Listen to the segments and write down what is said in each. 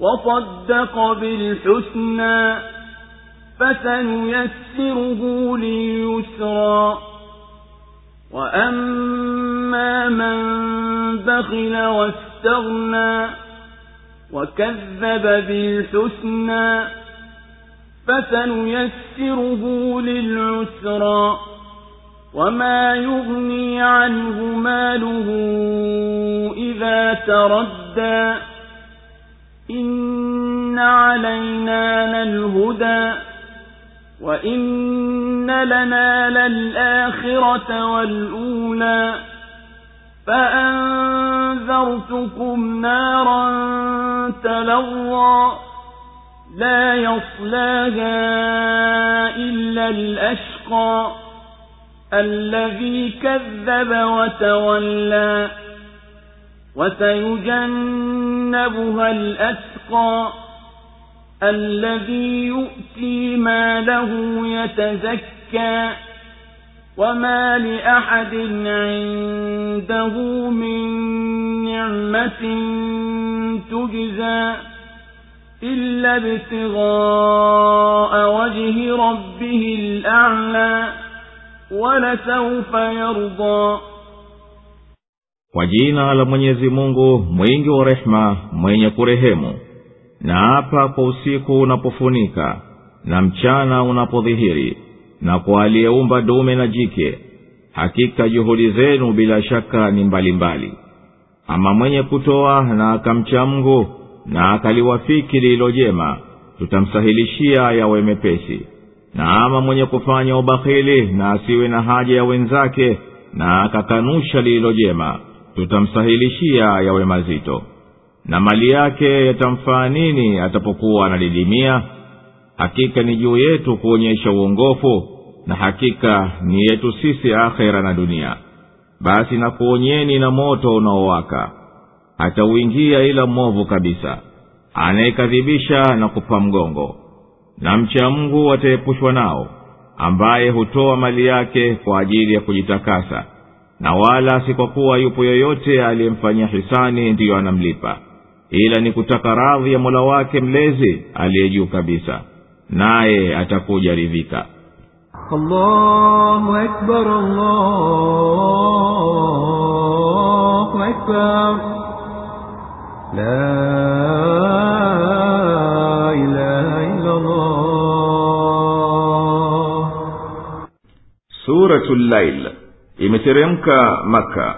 وصدق بالحسنى فسنيسره لليسرى وأما من بخل واستغنى وكذب بالحسنى فسنيسره للعسرى وما يغني عنه ماله إذا تردى إن علينا للهدى وإن لنا للآخرة والأولى فأنذرتكم نارا تلظى لا يصلاها إلا الأشقى الذي كذب وتولى وسيجنبها الأتقى الذي يؤتي ماله يتزكى وما لأحد عنده من نعمة تجزى إلا ابتغاء وجه ربه الأعلى ولسوف يرضى kwa jina la mwenyezi mungu mwingi wa rehema mwenye kurehemu. Na hapa kwa usiku unapofunika na mchana unapodhihiri na kwa aliyeumba dume na jike hakika juhudi zenu bila shaka ni mbalimbali. Mbali. ama mwenye kutoa na akamcha mngu na akaliwafiki lililo jema tutamsahilishia yawe mepesi. Na ama mwenye kufanya ubakhili na asiwe na haja ya wenzake na akakanusha lililo jema tutamsahilishia yawe mazito. Na mali yake yatamfaa nini atapokuwa anadidimia hakika ni juu yetu kuonyesha uongofu na hakika ni yetu sisi akhera na dunia. Basi nakuonyeni na moto unaowaka. Hatauingia ila mwovu kabisa. Anayekadhibisha na kupa mgongo. Na mcha mungu ataepushwa nao ambaye hutoa mali yake kwa ajili ya kujitakasa na wala si kwa kuwa yupo yoyote aliyemfanyia hisani ndiyo anamlipa ila ni kutaka radhi ya mola wake mlezi aliye juu kabisa naye atakuja ridhika Suratul Lail imeteremka maka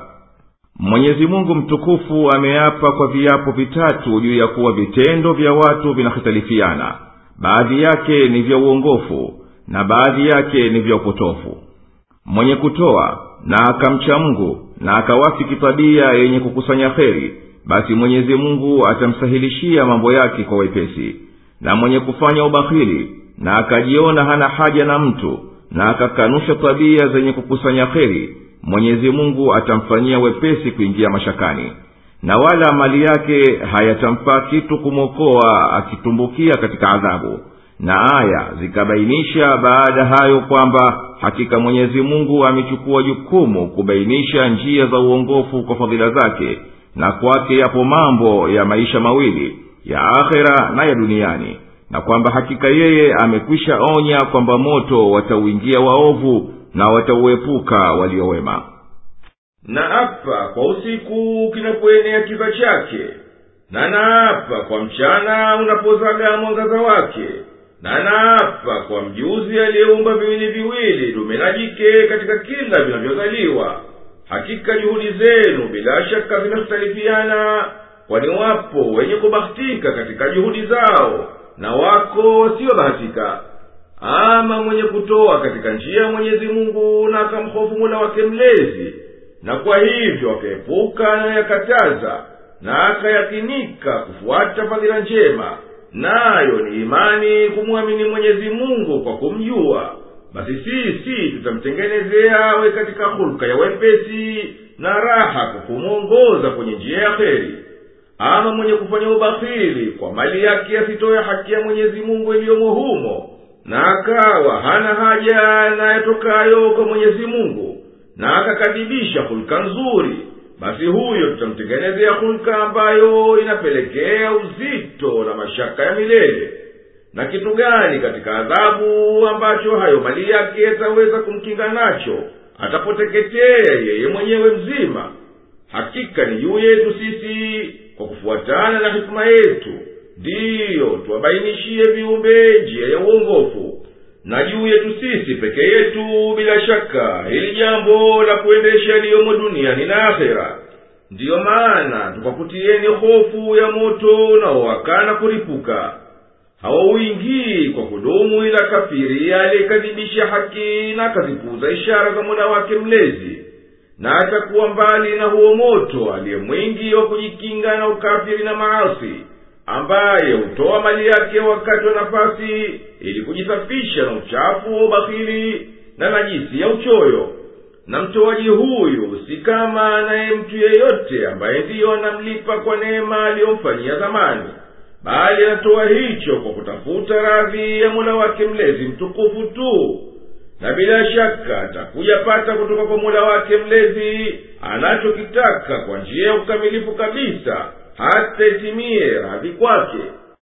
mwenyezi mungu mtukufu ameapa kwa viapo vitatu juu ya kuwa vitendo vya watu vinahitalifiana baadhi yake ni vya uongofu na baadhi yake ni vya upotofu. Mwenye kutoa na akamcha mungu na akawafiki tabia yenye kukusanya kheri basi mwenyezi mungu atamsahilishia mambo yake kwa wepesi. Na mwenye kufanya ubakhili na akajiona hana haja na mtu na akakanusha tabia zenye kukusanya kheri mwenyezi mungu atamfanyia wepesi kuingia mashakani. Na wala mali yake hayatampaa kitu kumwokoa akitumbukia katika adhabu. Na aya zikabainisha baada hayo kwamba hakika mwenyezi mungu amechukua jukumu kubainisha njia za uongofu kwa fadhila zake na kwake yapo mambo ya maisha mawili ya akhera na ya duniani na kwamba hakika yeye amekwisha onya kwamba moto watauingia waovu na watauepuka waliowema na apa kwa usiku kinapoenea kiza chake na naapa kwa mchana unapozaga mwangaza wake na naapa kwa mjuzi aliyeumba viwili viwili dume na jike katika kila vinavyozaliwa. Hakika juhudi zenu bila shaka zimekhtalifiana kwani wapo wenye kubahtika katika juhudi zao na wako wasiobahatika ama mwenye kutoa katika njia ya mwenyezi mungu na akamhofu mula wake mlezi na kwa hivyo akaepuka anayoyakataza na akayakinika kufuata fadhila njema nayo ni imani kumwamini mwenyezi mungu kwa kumjua. Basi sisi tutamtengenezea awe katika hulka ya wepesi na raha kwa kumwongoza kwenye njia ya kheri ama mwenye kufanya ubakhili kwa mali yake asitoe haki ya mwenyezi mungu iliyomo humo na akawa hana haja anayetokayo kwa mwenyezi mungu na akakadibisha hulka nzuri basi huyo tutamtengenezea hulka ambayo inapelekea uzito na mashaka ya milele. Na kitu gani katika adhabu ambacho hayo mali yake yataweza kumkinga nacho? Atapoteketea yeye mwenyewe mzima. Hakika ni juu yetu sisi kufuatana na hikima yetu. Ndiyo tuwabainishie viumbe njia ya uongofu. Na juu yetu sisi peke yetu bila shaka hili jambo la kuendesha yaliyomo duniani na akhera. Ndiyo maana tukakutieni hofu ya moto unaowakana kuripuka. Hawauingii kwa kudumu ila kafiri aliyekadhibisha haki na akazipuuza ishara za mola wake mlezi na atakuwa mbali na huo moto aliye mwingi wa kujikinga na ukafiri na maasi ambaye hutoa mali yake wakati wa nafasi ili kujisafisha na uchafu wa ubahili na najisi ya uchoyo. Na mtoaji huyu si kama naye mtu yeyote ambaye ndiyo anamlipa kwa neema aliyomfanyia zamani bali anatoa hicho kwa kutafuta radhi ya mola wake mlezi mtukufu tu na bila shaka atakujapata kutoka kwa mola wake mlezi anachokitaka kwa njia ya ukamilifu kabisa hata itimie radhi kwake